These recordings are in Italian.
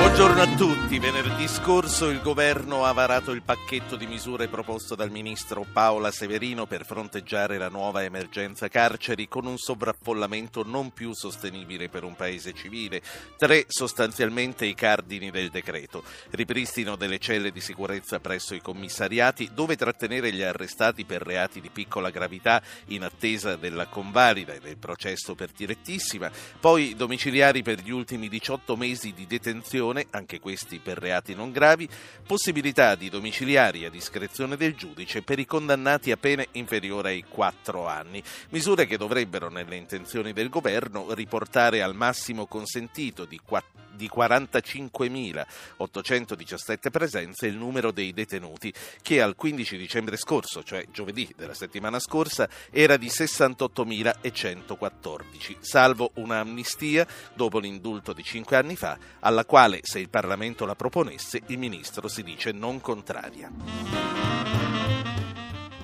Buongiorno a tutti. Venerdì scorso il governo ha varato il pacchetto di misure proposto dal ministro Paola Severino per fronteggiare la nuova emergenza carceri con un sovraffollamento non più sostenibile per un paese civile. Tre sostanzialmente i cardini del decreto. Ripristino delle celle di sicurezza presso i commissariati dove trattenere gli arrestati per reati di piccola gravità in attesa della convalida e del processo per direttissima. Poi domiciliari per gli ultimi 18 mesi di detenzione anche questi per reati non gravi, possibilità di domiciliari a discrezione del giudice per i condannati a pene inferiori ai 4 anni, misure che dovrebbero, nelle intenzioni del governo, riportare al massimo consentito di 4 di 45.817 presenze il numero dei detenuti, che al 15 dicembre scorso, cioè giovedì della settimana scorsa, era di 68.114, salvo un'amnistia dopo l'indulto di cinque anni fa, alla quale, se il Parlamento la proponesse, il Ministro si dice non contraria.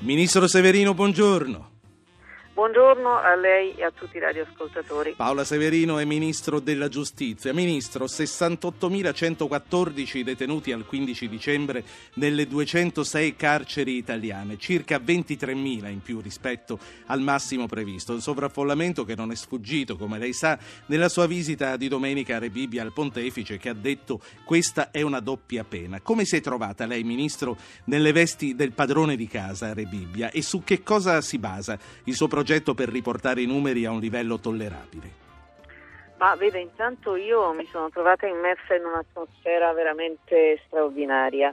Ministro Severino, buongiorno. Buongiorno a lei e a tutti i radioascoltatori. Paola Severino è Ministro della Giustizia. Ministro, 68.114 detenuti al 15 dicembre nelle 206 carceri italiane, circa 23.000 in più rispetto al massimo previsto. Un sovraffollamento che non è sfuggito, come lei sa, nella sua visita di domenica a Rebibbia al Pontefice che ha detto questa è una doppia pena. Come si è trovata lei, Ministro, nelle vesti del padrone di casa a Rebibbia e su che cosa si basa il suo progetto? Progetto per riportare i numeri a un livello tollerabile? Ma vede, intanto io mi sono trovata immersa in un'atmosfera veramente straordinaria.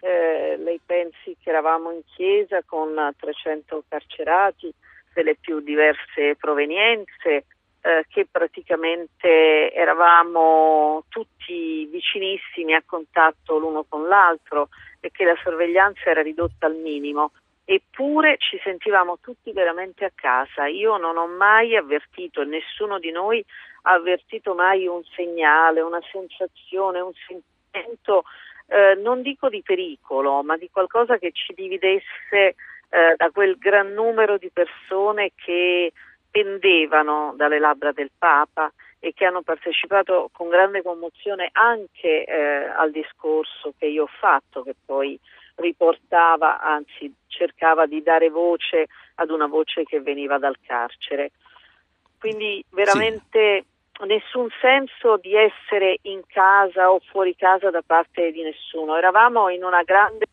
Eh, lei pensi che eravamo in chiesa con 300 carcerati delle più diverse provenienze, eh, che praticamente eravamo tutti vicinissimi a contatto l'uno con l'altro e che la sorveglianza era ridotta al minimo eppure ci sentivamo tutti veramente a casa. Io non ho mai avvertito, nessuno di noi ha avvertito mai un segnale, una sensazione, un sentimento, eh, non dico di pericolo, ma di qualcosa che ci dividesse eh, da quel gran numero di persone che pendevano dalle labbra del Papa e che hanno partecipato con grande commozione anche eh, al discorso che io ho fatto, che poi riportava, anzi cercava di dare voce ad una voce che veniva dal carcere. Quindi veramente sì. nessun senso di essere in casa o fuori casa da parte di nessuno. Eravamo in una grande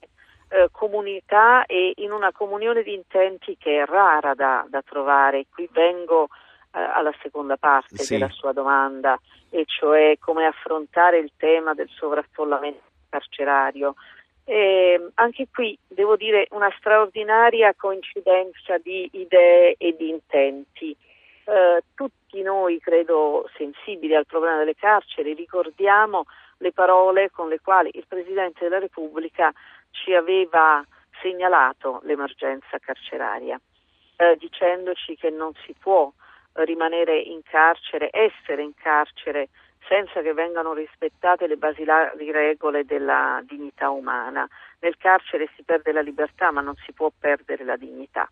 eh, comunità e in una comunione di intenti che è rara da, da trovare. Qui vengo eh, alla seconda parte sì. della sua domanda, e cioè come affrontare il tema del sovraffollamento carcerario. Eh, anche qui devo dire una straordinaria coincidenza di idee e di intenti. Eh, tutti noi, credo, sensibili al problema delle carceri, ricordiamo le parole con le quali il Presidente della Repubblica ci aveva segnalato l'emergenza carceraria, eh, dicendoci che non si può rimanere in carcere, essere in carcere senza che vengano rispettate le basilari regole della dignità umana. Nel carcere si perde la libertà ma non si può perdere la dignità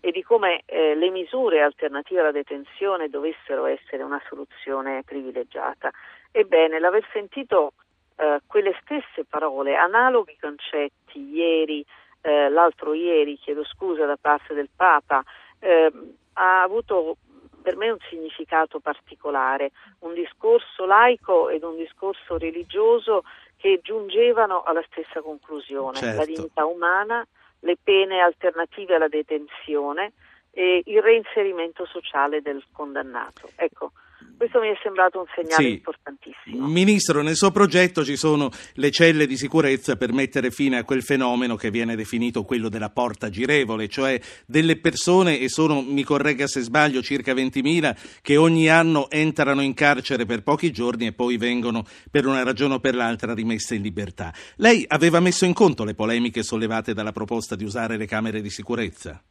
e di come eh, le misure alternative alla detenzione dovessero essere una soluzione privilegiata. Ebbene, l'aver sentito eh, quelle stesse parole, analoghi concetti, ieri, eh, l'altro ieri, chiedo scusa da parte del Papa, eh, ha avuto per me un significato particolare, un discorso laico ed un discorso religioso che giungevano alla stessa conclusione, certo. la dignità umana, le pene alternative alla detenzione e il reinserimento sociale del condannato. Ecco, questo mi è sembrato un segnale sì. importantissimo. Ministro, nel suo progetto ci sono le celle di sicurezza per mettere fine a quel fenomeno che viene definito quello della porta girevole, cioè delle persone, e sono, mi corregga se sbaglio, circa 20.000, che ogni anno entrano in carcere per pochi giorni e poi vengono per una ragione o per l'altra rimesse in libertà. Lei aveva messo in conto le polemiche sollevate dalla proposta di usare le camere di sicurezza?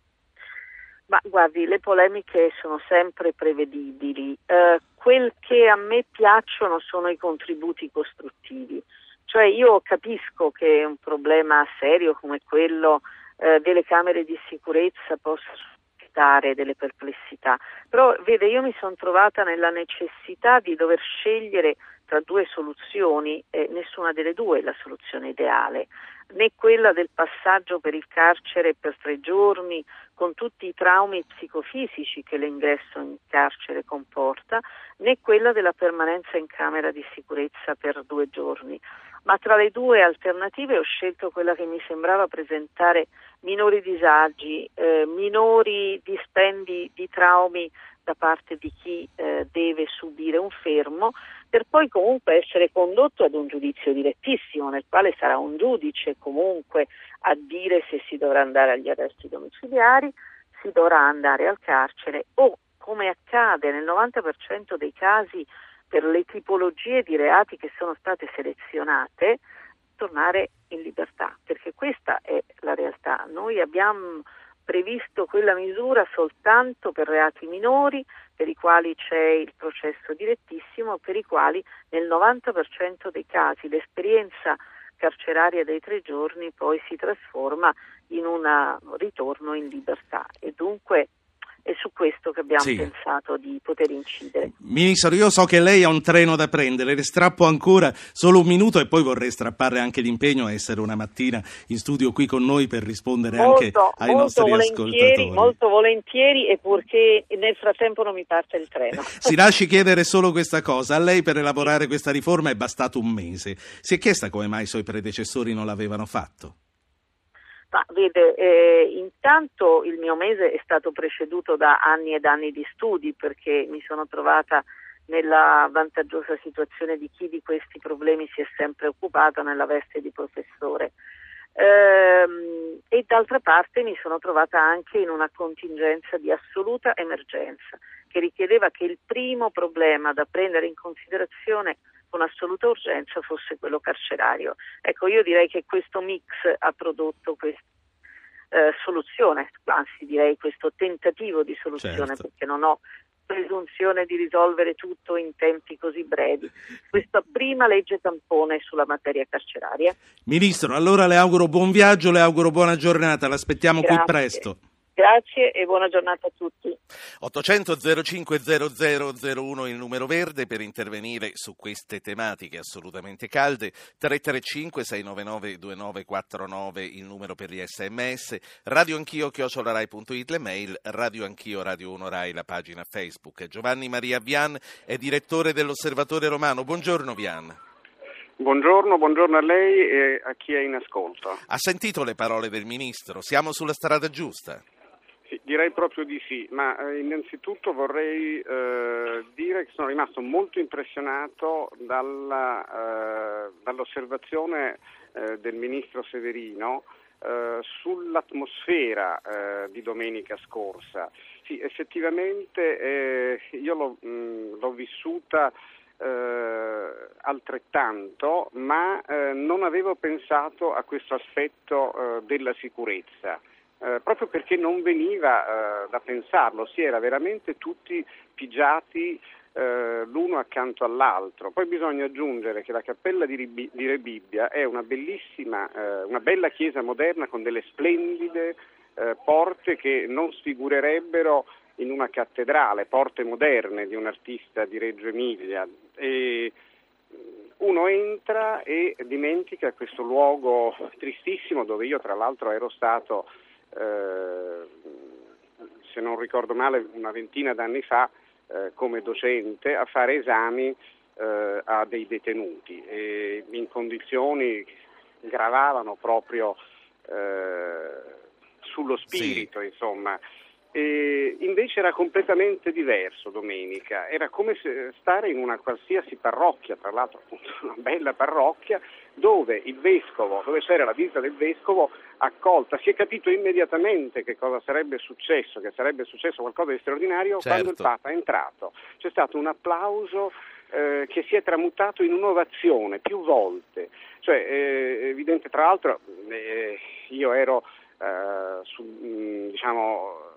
Ma guardi, le polemiche sono sempre prevedibili. Eh, quel che a me piacciono sono i contributi costruttivi. Cioè io capisco che un problema serio come quello eh, delle camere di sicurezza possa suscitare delle perplessità. Però vede, io mi sono trovata nella necessità di dover scegliere tra due soluzioni e nessuna delle due è la soluzione ideale, né quella del passaggio per il carcere per tre giorni con tutti i traumi psicofisici che l'ingresso in carcere comporta, né quella della permanenza in camera di sicurezza per due giorni. Ma tra le due alternative ho scelto quella che mi sembrava presentare minori disagi, eh, minori dispendi di traumi da parte di chi eh, deve subire un fermo, per poi comunque essere condotto ad un giudizio direttissimo, nel quale sarà un giudice comunque a dire se si dovrà andare agli arresti domiciliari, si dovrà andare al carcere o, come accade nel 90% dei casi per le tipologie di reati che sono state selezionate, tornare in libertà, perché questa è la realtà. Noi abbiamo previsto quella misura soltanto per reati minori per i quali c'è il processo direttissimo, per i quali nel 90% dei casi l'esperienza carceraria dei tre giorni poi si trasforma in un ritorno in libertà e dunque è su questo che abbiamo sì. pensato di poter incidere. Ministro, io so che lei ha un treno da prendere, le strappo ancora solo un minuto e poi vorrei strappare anche l'impegno a essere una mattina in studio qui con noi per rispondere molto, anche ai nostri ascoltatori. Molto volentieri e purché nel frattempo non mi parte il treno. si lasci chiedere solo questa cosa, a lei per elaborare questa riforma è bastato un mese. Si è chiesta come mai i suoi predecessori non l'avevano fatto? Ma vede, eh, intanto il mio mese è stato preceduto da anni ed anni di studi perché mi sono trovata nella vantaggiosa situazione di chi di questi problemi si è sempre occupato nella veste di professore. Ehm, e d'altra parte mi sono trovata anche in una contingenza di assoluta emergenza che richiedeva che il primo problema da prendere in considerazione con assoluta urgenza fosse quello carcerario. Ecco, io direi che questo mix ha prodotto questa eh, soluzione, anzi direi questo tentativo di soluzione, certo. perché non ho presunzione di risolvere tutto in tempi così brevi. Questa prima legge tampone sulla materia carceraria. Ministro, allora le auguro buon viaggio, le auguro buona giornata, l'aspettiamo Grazie. qui presto. Grazie e buona giornata a tutti. 800 05 0001 il numero verde per intervenire su queste tematiche assolutamente calde, 335 699 2949 il numero per gli sms, radio anch'io chiocciolarai.it le mail, radio anch'io radio 1 Rai la pagina Facebook. Giovanni Maria Vian è direttore dell'Osservatore Romano. Buongiorno Vian. Buongiorno, buongiorno a lei e a chi è in ascolto. Ha sentito le parole del Ministro? Siamo sulla strada giusta? Sì, direi proprio di sì, ma eh, innanzitutto vorrei eh, dire che sono rimasto molto impressionato dalla, eh, dall'osservazione eh, del ministro Severino eh, sull'atmosfera eh, di domenica scorsa. Sì, effettivamente io l'ho, mh, mm, l'ho vissuta altrettanto, ma non avevo pensato a questo aspetto della sicurezza. Eh, proprio perché non veniva eh, da pensarlo, si era veramente tutti pigiati eh, l'uno accanto all'altro. Poi bisogna aggiungere che la cappella di, Ribi- di Re Bibbia è una bellissima, eh, una bella chiesa moderna con delle splendide porte che non sfigurerebbero in una cattedrale, porte moderne di un artista di Reggio Emilia. E, uno entra e dimentica questo luogo tristissimo dove io tra l'altro ero stato eh, se non ricordo male, una ventina d'anni fa eh, come docente a fare esami eh, a dei detenuti e in condizioni che gravavano proprio eh, sullo spirito, sì. insomma. E invece era completamente diverso domenica, era come stare in una qualsiasi parrocchia, tra l'altro appunto una bella parrocchia, dove il vescovo, dove c'era la visita del vescovo accolta, si è capito immediatamente che cosa sarebbe successo, che sarebbe successo qualcosa di straordinario certo. quando il Papa è entrato. C'è stato un applauso eh, che si è tramutato in un'ovazione più volte, cioè eh, evidente tra l'altro eh, io ero eh, su, diciamo eh,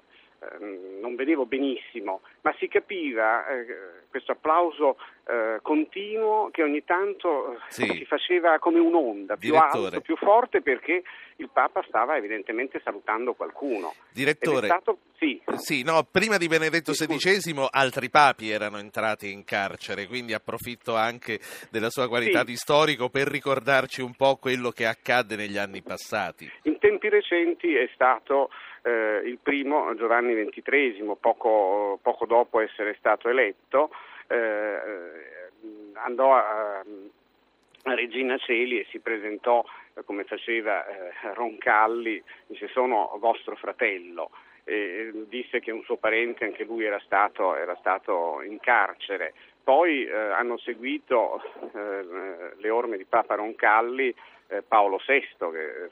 non vedevo benissimo, ma si capiva eh, questo applauso eh, continuo che ogni tanto eh, sì. si faceva come un'onda, più Direttore. alto, più forte perché il Papa stava evidentemente salutando qualcuno. Direttore, stato... sì. sì. no, prima di Benedetto XVI altri papi erano entrati in carcere, quindi approfitto anche della sua qualità di storico per ricordarci un po' quello che accadde negli anni passati. In tempi recenti è stato eh, il primo Giovanni XXIII, poco, poco dopo essere stato eletto, eh, andò a, a Regina Celi e si presentò eh, come faceva eh, Roncalli, dice sono vostro fratello. E disse che un suo parente, anche lui era stato, era stato in carcere. Poi eh, hanno seguito eh, le orme di Papa Roncalli eh, Paolo VI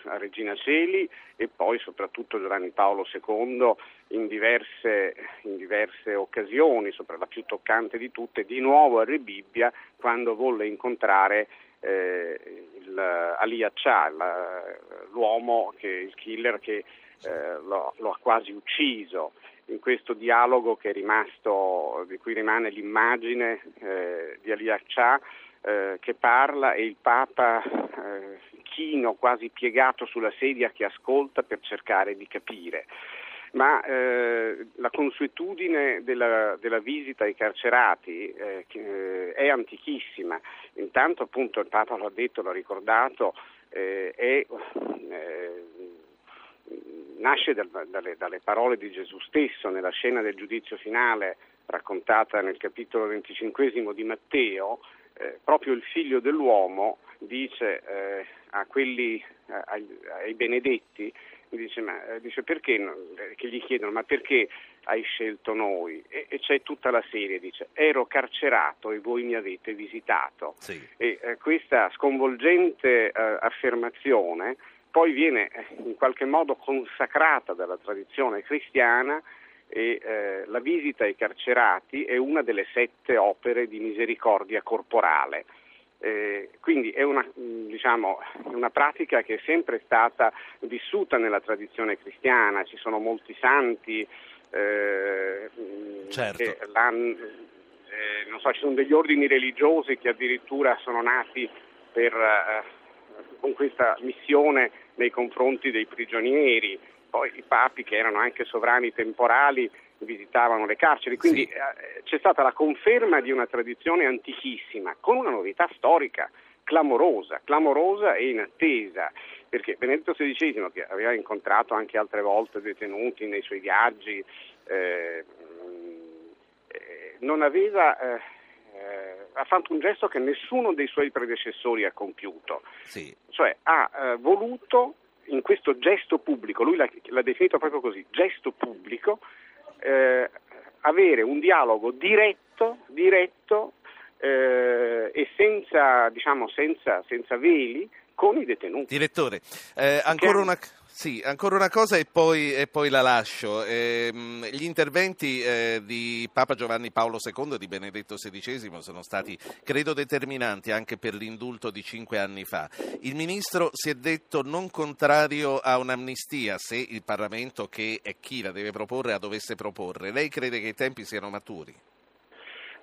a Regina Celi e poi soprattutto Giovanni Paolo II in diverse, in diverse occasioni, sopra la più toccante di tutte, di nuovo a Rebibbia quando volle incontrare eh, il, Ali Accia, l'uomo, che, il killer che eh, lo, lo ha quasi ucciso. In questo dialogo rimasto, di cui rimane l'immagine eh, di Ali Accia eh, che parla e il Papa eh, chino, quasi piegato sulla sedia che ascolta per cercare di capire. Ma eh, la consuetudine della, della, visita ai carcerati eh, è antichissima. Intanto appunto il Papa l'ha detto, l'ha ricordato, eh, è nasce dal, dalle, dalle, parole di Gesù stesso nella scena del giudizio finale raccontata nel capitolo 25 di Matteo, eh, proprio il figlio dell'uomo dice eh, a quelli, ai, ai, benedetti, dice, ma, eh, dice perché, eh, che gli chiedono ma perché hai scelto noi? E, e, c'è tutta la serie, dice ero carcerato e voi mi avete visitato. Sì. E eh, questa sconvolgente affermazione poi viene in qualche modo consacrata dalla tradizione cristiana e eh, la visita ai carcerati è una delle sette opere di misericordia corporale. Eh, quindi è una, diciamo, una, pratica che è sempre stata vissuta nella tradizione cristiana, ci sono molti santi eh, certo. che non so, ci sono degli ordini religiosi che addirittura sono nati per, con questa missione nei confronti dei prigionieri, poi i papi che erano anche sovrani temporali visitavano le carceri, quindi Sì. eh, c'è stata la conferma di una tradizione antichissima con una novità storica clamorosa, clamorosa e inattesa, perché Benedetto XVI, che aveva incontrato anche altre volte detenuti nei suoi viaggi, eh, eh, non aveva, eh, eh, ha fatto un gesto che nessuno dei suoi predecessori ha compiuto, Sì. cioè ha eh, voluto in questo gesto pubblico, lui l'ha, l'ha definito proprio così, gesto pubblico, eh, avere un dialogo diretto, diretto eh, e senza, diciamo, senza, senza veli con i detenuti. Direttore, eh, ancora, una, sì, ancora una cosa e poi, e poi la lascio. Ehm, gli interventi eh, di Papa Giovanni Paolo II e di Benedetto XVI sono stati, credo, determinanti anche per l'indulto di cinque anni fa. Il Ministro si è detto non contrario a un'amnistia se il Parlamento, che è chi la deve proporre, la dovesse proporre. Lei crede che i tempi siano maturi?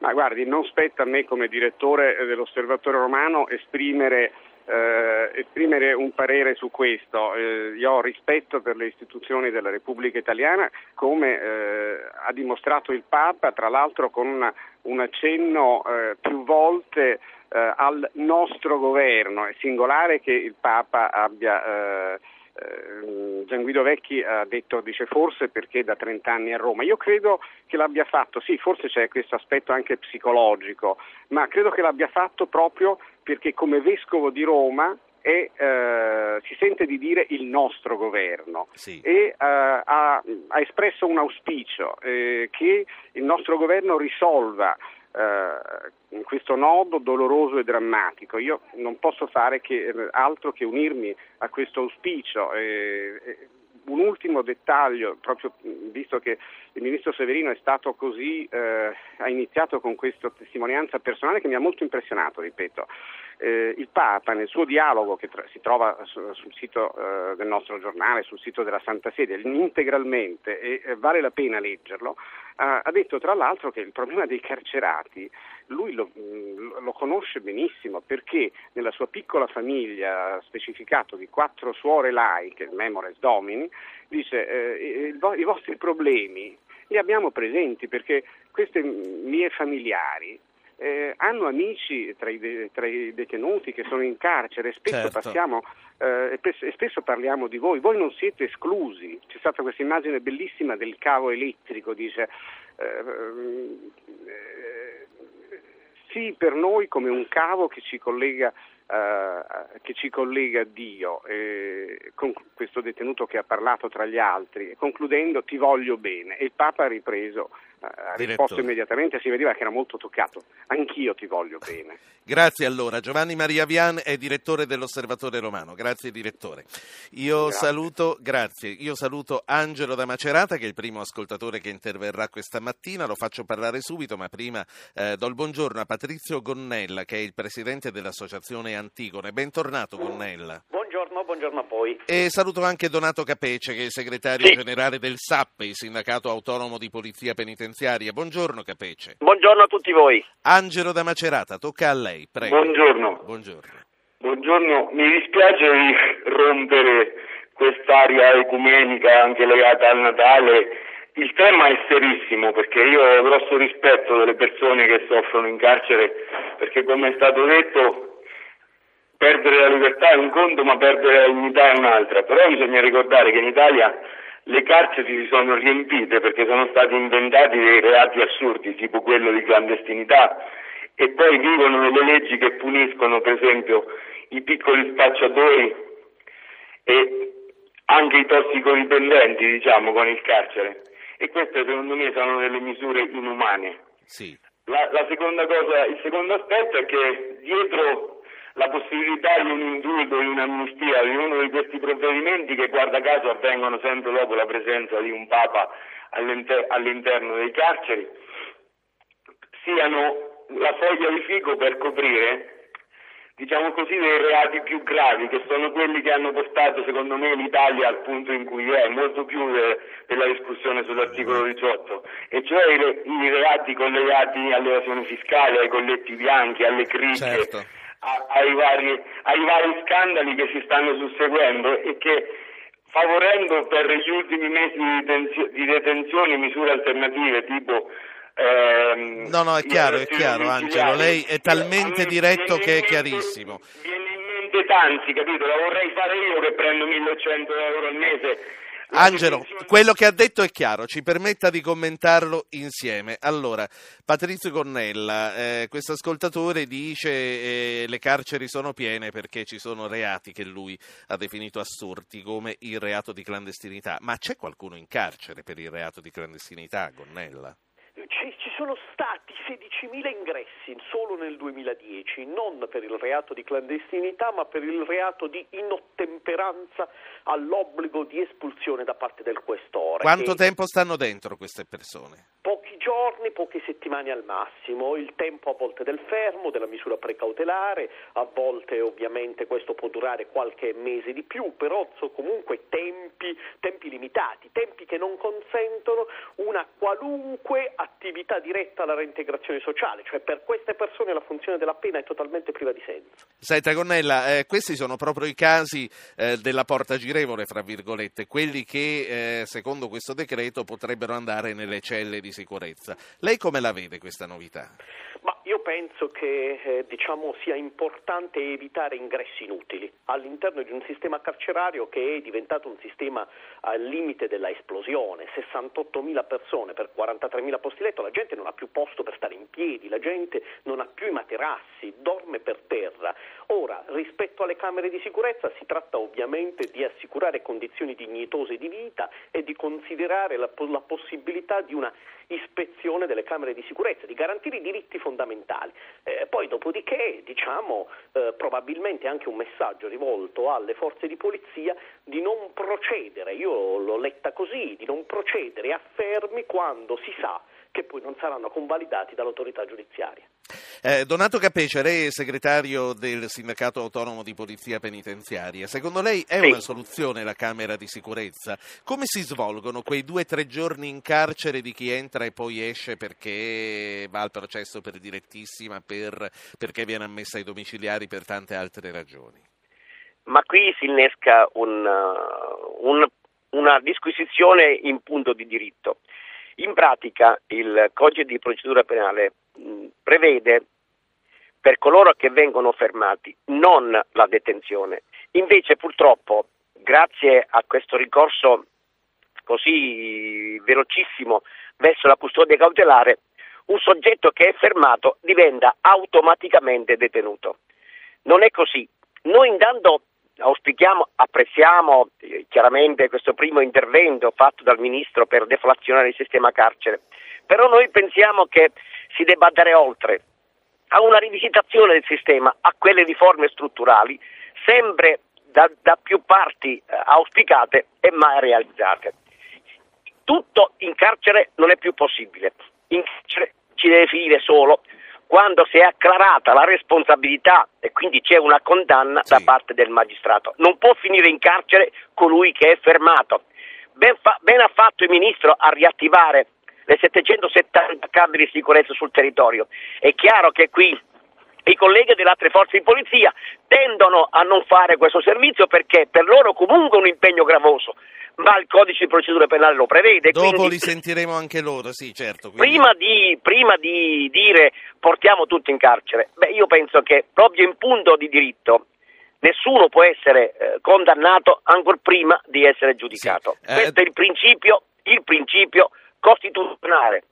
Ma guardi, non spetta a me come direttore eh, dell'Osservatorio Romano esprimere, eh, esprimere un parere su questo. Eh, io ho rispetto per le istituzioni della Repubblica Italiana, come eh, ha dimostrato il Papa, tra l'altro con una- un accenno eh, più volte eh, al nostro governo. È singolare che il Papa abbia... eh, eh, Gian Guido Vecchi ha detto, dice forse perché da 30 anni a Roma. Io credo che l'abbia fatto, sì, forse c'è questo aspetto anche psicologico, ma credo che l'abbia fatto proprio perché come vescovo di Roma è, eh, si sente di dire il nostro governo Sì. e eh, ha, ha espresso un auspicio eh, che il nostro governo risolva eh, questo nodo doloroso e drammatico. Io non posso fare che, eh, altro che unirmi a questo auspicio. eh, eh, un ultimo dettaglio, proprio visto che il ministro Severino è stato così, eh, ha iniziato con questa testimonianza personale che mi ha molto impressionato, ripeto. Eh, il Papa nel suo dialogo che tra- si trova su- sul sito eh, del nostro giornale, sul sito della Santa Sede, integralmente e eh, vale la pena leggerlo, ha detto tra l'altro che il problema dei carcerati lui lo, lo, conosce benissimo perché nella sua piccola famiglia, specificato di quattro suore laiche, Memores Domini, dice eh, i vostri problemi li abbiamo presenti perché queste mie familiari eh, hanno amici tra i, de- tra i, detenuti che sono in carcere, spesso certo. passiamo eh, e spesso parliamo di voi, voi non siete esclusi. C'è stata questa immagine bellissima del cavo elettrico, dice eh, sì per noi come un cavo che ci collega Uh, che ci collega a Dio, eh, con questo detenuto che ha parlato tra gli altri, concludendo ti voglio bene. E il Papa ha ripreso ha risposto immediatamente, si vedeva che era molto toccato. Anch'io ti voglio bene. Grazie allora. Giovanni Maria Vian è direttore dell'Osservatore Romano. Grazie direttore. Io grazie. saluto, grazie. Io saluto Angelo da Macerata che è il primo ascoltatore che interverrà questa mattina. Lo faccio parlare subito, ma prima eh, do il buongiorno a Patrizio Gonnella che è il presidente dell'Associazione Antigone. Bentornato Gonnella. Buongiorno, buongiorno a voi. E saluto anche Donato Capece, che è il segretario sì. generale del SAP, il Sindacato Autonomo di Polizia Penitenziaria. Buongiorno Capece. Buongiorno a tutti voi. Angelo da Macerata, tocca a lei, prego. Buongiorno. Buongiorno. Buongiorno, mi dispiace di rompere quest'aria ecumenica anche legata al Natale. Il tema è serissimo perché io ho grosso rispetto delle persone che soffrono in carcere perché come è stato detto perdere la libertà è un conto ma perdere la dignità è un'altra, però bisogna ricordare che in Italia le carceri si sono riempite perché sono stati inventati dei reati assurdi tipo quello di clandestinità e poi vivono delle leggi che puniscono per esempio i piccoli spacciatori e anche i tossicodipendenti diciamo con il carcere e queste secondo me sono delle misure inumane. Sì. La, la seconda cosa, il secondo aspetto è che dietro la possibilità di un indulto, di un'amnistia, di uno di questi provvedimenti che guarda caso avvengono sempre dopo la presenza di un Papa all'inter- all'interno dei carceri, siano la foglia di fico per coprire diciamo così, dei reati più gravi, che sono quelli che hanno portato, secondo me, l'Italia al punto in cui è, molto più de- della discussione sull'articolo 18, e cioè i, re- i reati collegati all'evasione fiscale, ai colletti bianchi, alle cricche. Certo ai vari, ai vari scandali che si stanno susseguendo e che favorendo per gli ultimi mesi di, detenzio- di detenzione misure alternative tipo ehm, no no è chiaro è chiaro Angelo. lei è talmente diretto che è chiarissimo. viene in mente tanti capito? La vorrei fare io che prendo 1100 euro al mese Angelo, quello che ha detto è chiaro, ci permetta di commentarlo insieme. Allora, Patrizio Cornella, eh, questo ascoltatore dice eh, le carceri sono piene perché ci sono reati che lui ha definito assurdi, come il reato di clandestinità. Ma c'è qualcuno in carcere per il reato di clandestinità, Cornella? Sono stati 16.000 ingressi solo nel 2010, non per il reato di clandestinità, ma per il reato di inottemperanza all'obbligo di espulsione da parte del questore. Quanto tempo stanno dentro queste persone? Pochi giorni, poche settimane al massimo, il tempo a volte del fermo, della misura precautelare, a volte ovviamente questo può durare qualche mese di più, però sono comunque tempi, tempi limitati, tempi che non consentono una qualunque attività diretta alla reintegrazione sociale, cioè per queste persone la funzione della pena è totalmente priva di senso. Senta Gonnella, eh, questi sono proprio i casi eh, della porta girevole, fra virgolette, quelli che eh, secondo questo decreto potrebbero andare nelle celle di sicurezza. Lei come la vede questa novità? Ma io penso che eh, diciamo, sia importante evitare ingressi inutili all'interno di un sistema carcerario che è diventato un sistema al limite della esplosione. 68.000 persone per 43.000 posti letto, la gente non ha più posto per stare in piedi, la gente non ha più i materassi, dorme per terra. Ora, rispetto alle camere di sicurezza si tratta ovviamente di assicurare condizioni dignitose di vita e di considerare la, la possibilità di una ispezione delle camere di sicurezza, di garantire i diritti fondamentali. Eh, poi dopodiché diciamo eh, probabilmente anche un messaggio rivolto alle forze di polizia di non procedere, io l'ho letta così, di non procedere a fermi quando si sa che poi non saranno convalidati dall'autorità giudiziaria. Eh, Donato Capece, lei è segretario del Sindacato Autonomo di Polizia Penitenziaria. Secondo lei è Sì. una soluzione la Camera di sicurezza? Come si svolgono quei due o tre giorni in carcere di chi entra e poi esce perché va al processo per direttissima, per- perché viene ammessa ai domiciliari per tante altre ragioni? Ma qui si innesca un, uh, un- una disquisizione in punto di diritto. In pratica il codice di procedura penale mh, prevede per coloro che vengono fermati non la detenzione. Invece purtroppo, grazie a questo ricorso così velocissimo verso la custodia cautelare, un soggetto che è fermato diventa automaticamente detenuto. Non è così. Noi intanto auspichiamo, apprezziamo eh, chiaramente questo primo intervento fatto dal Ministro per deflazionare il sistema carcere, però noi pensiamo che si debba andare oltre a una rivisitazione del sistema, a quelle riforme strutturali, sempre da, da più parti eh, auspicate e mai realizzate. Tutto in carcere non è più possibile. In carcere ci deve finire solo quando si è acclarata la responsabilità e quindi c'è una condanna Sì. da parte del magistrato. Non può finire in carcere colui che è fermato. Ben, fa- ben ha fatto il Ministro a riattivare le 770 camere di sicurezza sul territorio. È chiaro che qui i colleghi delle altre forze di polizia tendono a non fare questo servizio perché per loro comunque è un impegno gravoso, ma il codice di procedura penale lo prevede. Dopo quindi- li sentiremo anche loro, sì, certo. quindi- Prima di, prima di dire portiamo tutti in carcere, beh, io penso che proprio in punto di diritto nessuno può essere eh, condannato ancora prima di essere giudicato. Sì, eh, Questo è il principio, il principio costituzionale.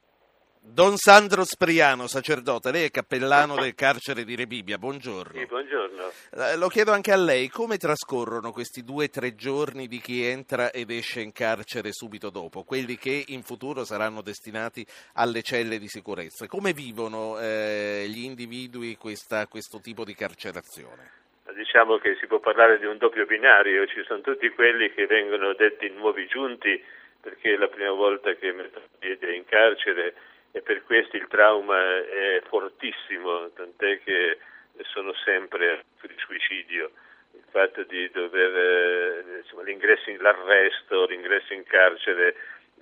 Don Sandro Spriano, sacerdote, lei è cappellano del carcere di Rebibbia, buongiorno. Sì, buongiorno. Eh, Lo chiedo anche a lei, come trascorrono questi due o tre giorni di chi entra ed esce in carcere subito dopo, quelli che in futuro saranno destinati alle celle di sicurezza? Come vivono eh, gli individui questa- questo tipo di carcerazione? Diciamo che si può parlare di un doppio binario, ci sono tutti quelli che vengono detti nuovi giunti perché è la prima volta che mettono piede in carcere e per questi il trauma è fortissimo, tant'è che sono sempre di suicidio. Il fatto di dover, eh, insomma, l'ingresso in, l'arresto, l'ingresso in carcere,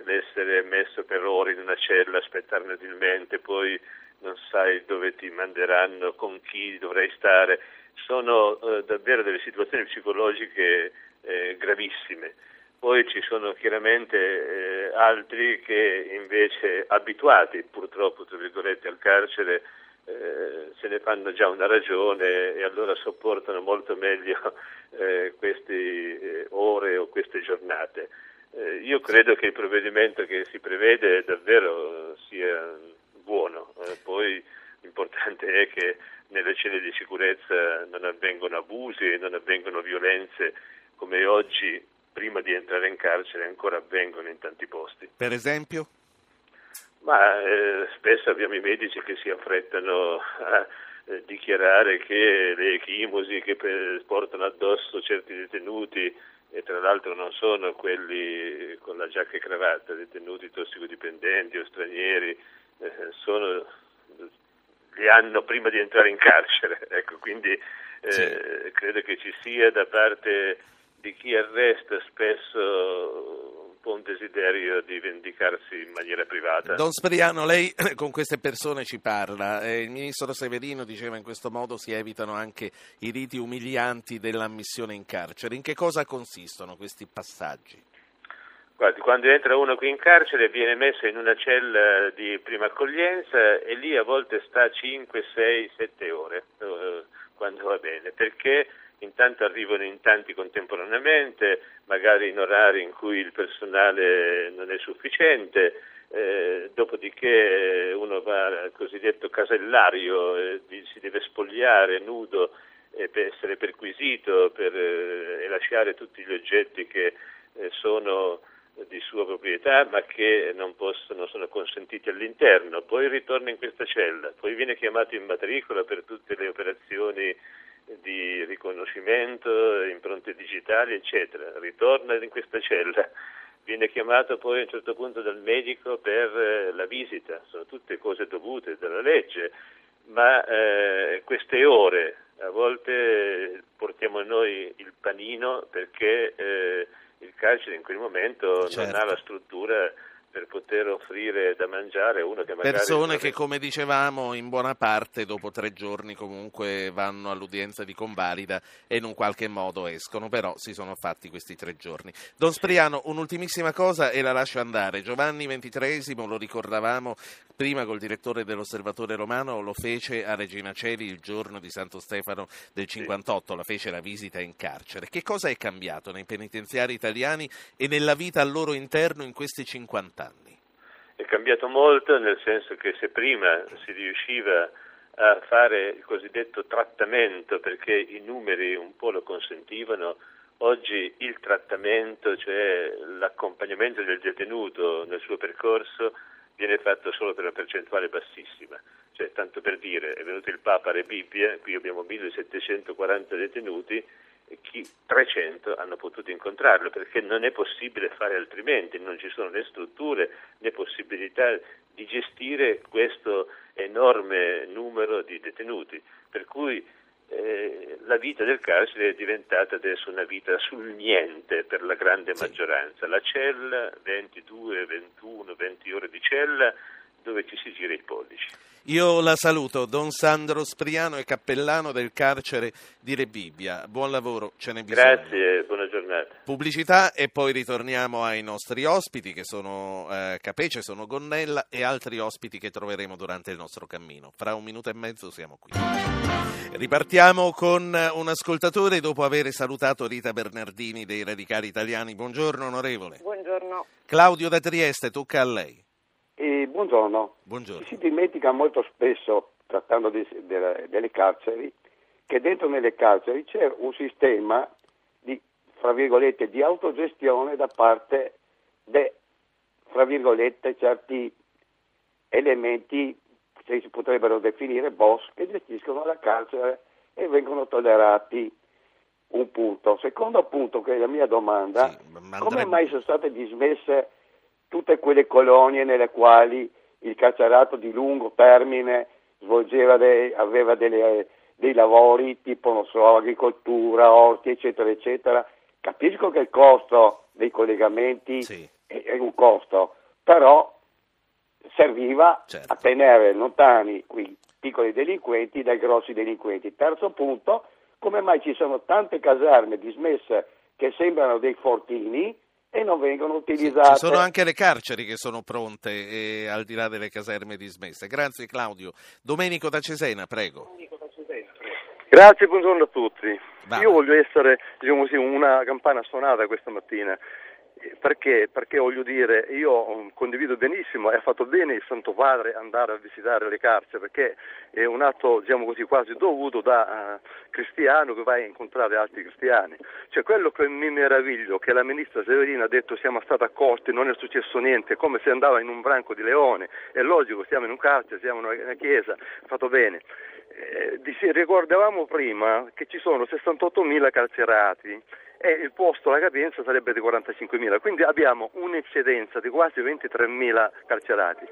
l'essere messo per ore in una cella, aspettare inutilmente, poi non sai dove ti manderanno, con chi dovrai stare, sono eh, davvero delle situazioni psicologiche eh, gravissime. Poi ci sono chiaramente eh, altri che invece abituati purtroppo tra virgolette al carcere eh, se ne fanno già una ragione e allora sopportano molto meglio eh, queste eh, ore o queste giornate. Eh, io credo che il provvedimento che si prevede davvero sia buono, eh, poi l'importante è che nelle celle di sicurezza non avvengono abusi, non avvengono violenze come oggi prima di entrare in carcere ancora avvengono in tanti posti. Per esempio? Ma eh, spesso abbiamo i medici che si affrettano a eh, dichiarare che le echimosi che per- portano addosso certi detenuti, e tra l'altro non sono quelli con la giacca e cravatta, detenuti tossicodipendenti o stranieri, eh, sono, li hanno prima di entrare in carcere. Ecco, quindi eh, Sì. credo che ci sia da parte di chi arresta spesso un po' un desiderio di vendicarsi in maniera privata. Don Speriano, lei con queste persone ci parla. Eh, il ministro Severino diceva in questo modo si evitano anche i riti umilianti dell'ammissione in carcere. In che cosa consistono questi passaggi? Guardi, quando entra uno qui in carcere viene messo in una cella di prima accoglienza e lì a volte sta 5, 6, 7 ore, eh, quando va bene, perché intanto arrivano in tanti contemporaneamente, magari in orari in cui il personale non è sufficiente, eh, dopodiché uno va al cosiddetto casellario, eh, si deve spogliare nudo eh, per essere perquisito per eh, lasciare tutti gli oggetti che eh, sono di sua proprietà ma che non, possono, sono consentiti all'interno, poi ritorna in questa cella, poi viene chiamato in matricola per tutte le operazioni di riconoscimento, impronte digitali, eccetera, ritorna in questa cella, viene chiamato poi a un certo punto dal medico per eh, la visita, sono tutte cose dovute dalla legge, ma eh, queste ore a volte portiamo noi il panino perché eh, il carcere in quel momento certo. non ha la struttura per poter offrire da mangiare a uno che magari... Persone che, come dicevamo, in buona parte dopo tre giorni comunque vanno all'udienza di convalida e in un qualche modo escono, però si sono fatti questi tre giorni. Don Spriano, un'ultimissima cosa e la lascio andare. Giovanni XXIII, lo ricordavamo prima col direttore dell'Osservatore Romano, lo fece a Regina Celi il giorno di Santo Stefano del 58, la fece la visita in carcere. Che cosa è cambiato nei penitenziari italiani e nella vita al loro interno in questi 50 anni? È cambiato molto nel senso che se prima si riusciva a fare il cosiddetto trattamento perché i numeri un po' lo consentivano, oggi il trattamento, cioè l'accompagnamento del detenuto nel suo percorso, viene fatto solo per una percentuale bassissima. Cioè, tanto per dire, è venuto il Papa Re Bibbia, qui abbiamo 1740 detenuti, 300 hanno potuto incontrarlo perché non è possibile fare altrimenti, non ci sono né strutture né possibilità di gestire questo enorme numero di detenuti. Per cui eh, la vita del carcere è diventata adesso una vita sul niente per la grande sì. maggioranza. La cella, 22, 21, 20 ore di cella dove ci si gira i pollici. Io la saluto, Don Sandro Spriano e cappellano del carcere di Rebibbia. Buon lavoro, ce n'è bisogno. Grazie, buona giornata. Pubblicità e poi ritorniamo ai nostri ospiti che sono eh, Capece, sono Gonnella e altri ospiti che troveremo durante il nostro cammino. Fra un minuto e mezzo siamo qui. Ripartiamo con un ascoltatore dopo aver salutato Rita Bernardini dei Radicali Italiani. Buongiorno onorevole. Buongiorno. Claudio da Trieste, tocca a lei. Eh, buongiorno. buongiorno. Si dimentica molto spesso, trattando di, de, delle carceri, che dentro nelle carceri c'è un sistema di, fra virgolette, di autogestione da parte di, fra virgolette, certi elementi che si potrebbero definire boss che gestiscono la carcere e vengono tollerati. Un punto. Secondo punto, che è la mia domanda, sì, come mai sono state dismesse tutte quelle colonie nelle quali il carcerato di lungo termine svolgeva de, aveva delle, dei lavori tipo, non so, agricoltura, orti, eccetera, eccetera. Capisco che il costo dei collegamenti sì. è, è, un costo, però serviva certo. a tenere lontani quei piccoli delinquenti dai grossi delinquenti. Terzo punto, come mai ci sono tante caserme dismesse che sembrano dei fortini e non vengono utilizzate. Sì, ci sono anche le carceri che sono pronte eh, al di là delle caserme dismesse. Grazie Claudio. Domenico da Cesena, prego. Grazie, buongiorno a tutti. Va. Io voglio essere diciamo così, una campana suonata questa mattina. Perché? Perché voglio dire, io condivido benissimo e ha fatto bene il Santo Padre andare a visitare le carceri perché è un atto, diciamo così, quasi dovuto da uh, cristiano che vai a incontrare altri cristiani. Cioè quello che mi meraviglio che la ministra Severina ha detto siamo stati accorti, non è successo niente, come se andava in un branco di leone, è logico, siamo in un carcere, siamo in una chiesa, ha fatto bene. Eh, ricordavamo prima che ci sono 68.000 carcerati e il posto, la capienza sarebbe di 45.000, quindi abbiamo un'eccedenza di quasi 23.000 carcerati.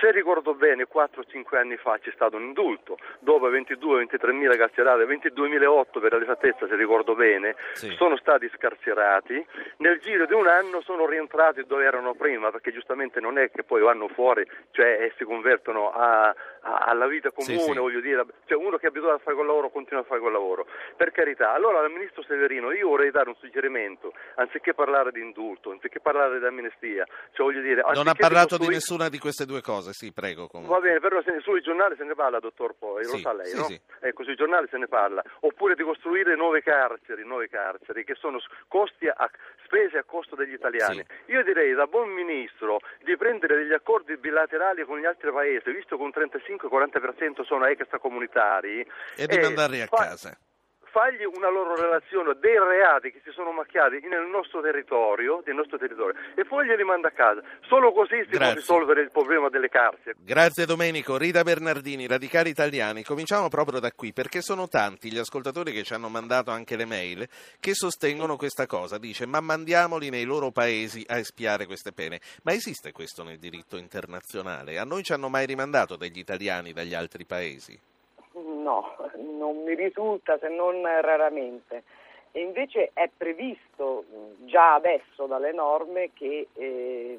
Se ricordo bene, 4-5 anni fa c'è stato un indulto, dopo 22-23.000 carcerati, 22.008 per l'esattezza se ricordo bene, sì. sono stati scarcerati, nel giro di un anno sono rientrati dove erano prima, perché giustamente non è che poi vanno fuori, cioè si convertono a, a, alla vita comune, sì, sì. voglio dire, cioè uno che è abituato a fare quel lavoro continua a fare quel lavoro, per carità. Allora al Ministro Severino io vorrei dare un suggerimento, anziché parlare di indulto, anziché parlare di amnistia, cioè voglio dire... Non ha parlato di, costruire... di nessuna di queste due cose, sì, prego. Comunque. Va bene, però se, sui giornali se ne parla, dottor Poi, sì, lo sa lei, sì, no? Sì. Ecco, sui giornali se ne parla. Oppure di costruire nuove carceri, nuove carceri, che sono costi a, spese a costo degli italiani. Io direi da buon ministro di prendere degli accordi bilaterali con gli altri paesi, visto che un 35-40% sono extracomunitari. E di mandarli a fa... casa fagli una loro relazione dei reati che si sono macchiati nel nostro territorio, nostro territorio e poi glieli manda a casa. Solo così si Grazie. può risolvere il problema delle carceri. Grazie Domenico. Rita Bernardini, Radicali Italiani. Cominciamo proprio da qui perché sono tanti gli ascoltatori che ci hanno mandato anche le mail che sostengono questa cosa. Dice ma mandiamoli nei loro paesi a espiare queste pene. Ma esiste questo nel diritto internazionale? A noi ci hanno mai rimandato degli italiani dagli altri paesi? No, non mi risulta se non raramente. E invece è previsto già adesso dalle norme che eh,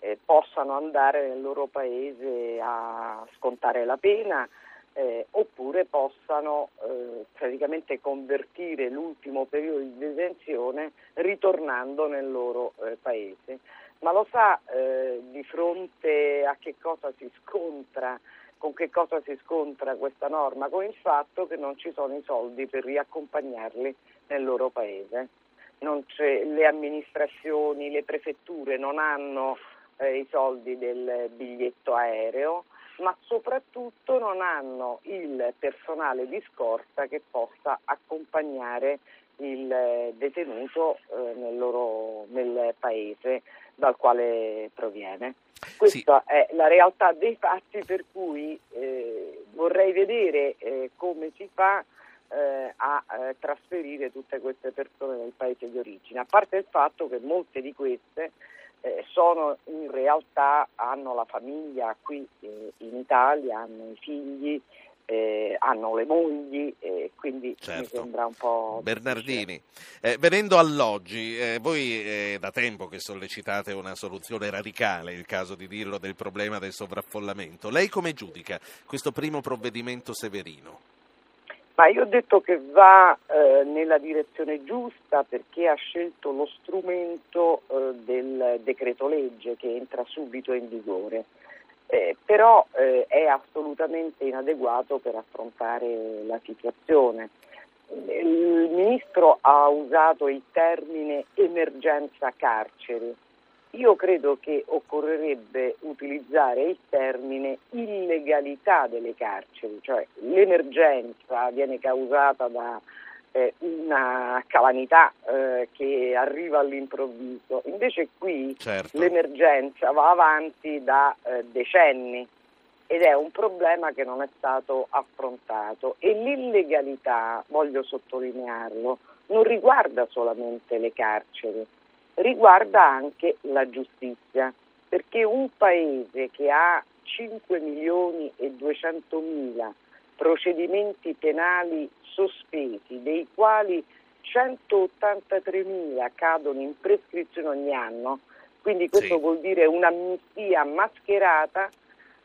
eh, possano andare nel loro paese a scontare la pena eh, oppure possano eh, praticamente convertire l'ultimo periodo di detenzione ritornando nel loro eh, paese. Ma lo sa eh, di fronte a che cosa si scontra? Con che cosa si scontra questa norma? Con il fatto che non ci sono i soldi per riaccompagnarli nel loro paese. le amministrazioni, le prefetture non hanno eh, i soldi del biglietto aereo, ma soprattutto non hanno il personale di scorta che possa accompagnare il detenuto eh, nel, loro, nel paese dal quale proviene. Questa sì. è la realtà dei fatti per cui eh, vorrei vedere eh, come si fa eh, a eh, trasferire tutte queste persone nel paese di origine, a parte il fatto che molte di queste eh, sono in realtà hanno la famiglia qui eh, in Italia, hanno i figli, eh, hanno le mogli e quindi certo. mi sembra un po' Bernardini eh, venendo all'oggi eh, voi è da tempo che sollecitate una soluzione radicale il caso di dirlo del problema del sovraffollamento lei come giudica questo primo provvedimento severino? Ma io ho detto che va eh, nella direzione giusta perché ha scelto lo strumento eh, del decreto legge che entra subito in vigore. Eh, però eh, è assolutamente inadeguato per affrontare la situazione. Il ministro ha usato il termine emergenza carceri. Io credo che occorrerebbe utilizzare il termine illegalità delle carceri, cioè l'emergenza viene causata da eh, una calamità eh, che arriva all'improvviso, invece qui certo. l'emergenza va avanti da eh, decenni ed è un problema che non è stato affrontato. E l'illegalità, voglio sottolinearlo, non riguarda solamente le carceri, riguarda anche la giustizia, perché un paese che ha 5 milioni e 200 mila procedimenti penali sospesi, dei quali 183 mila cadono in prescrizione ogni anno, quindi questo Sì. vuol dire un'amnistia mascherata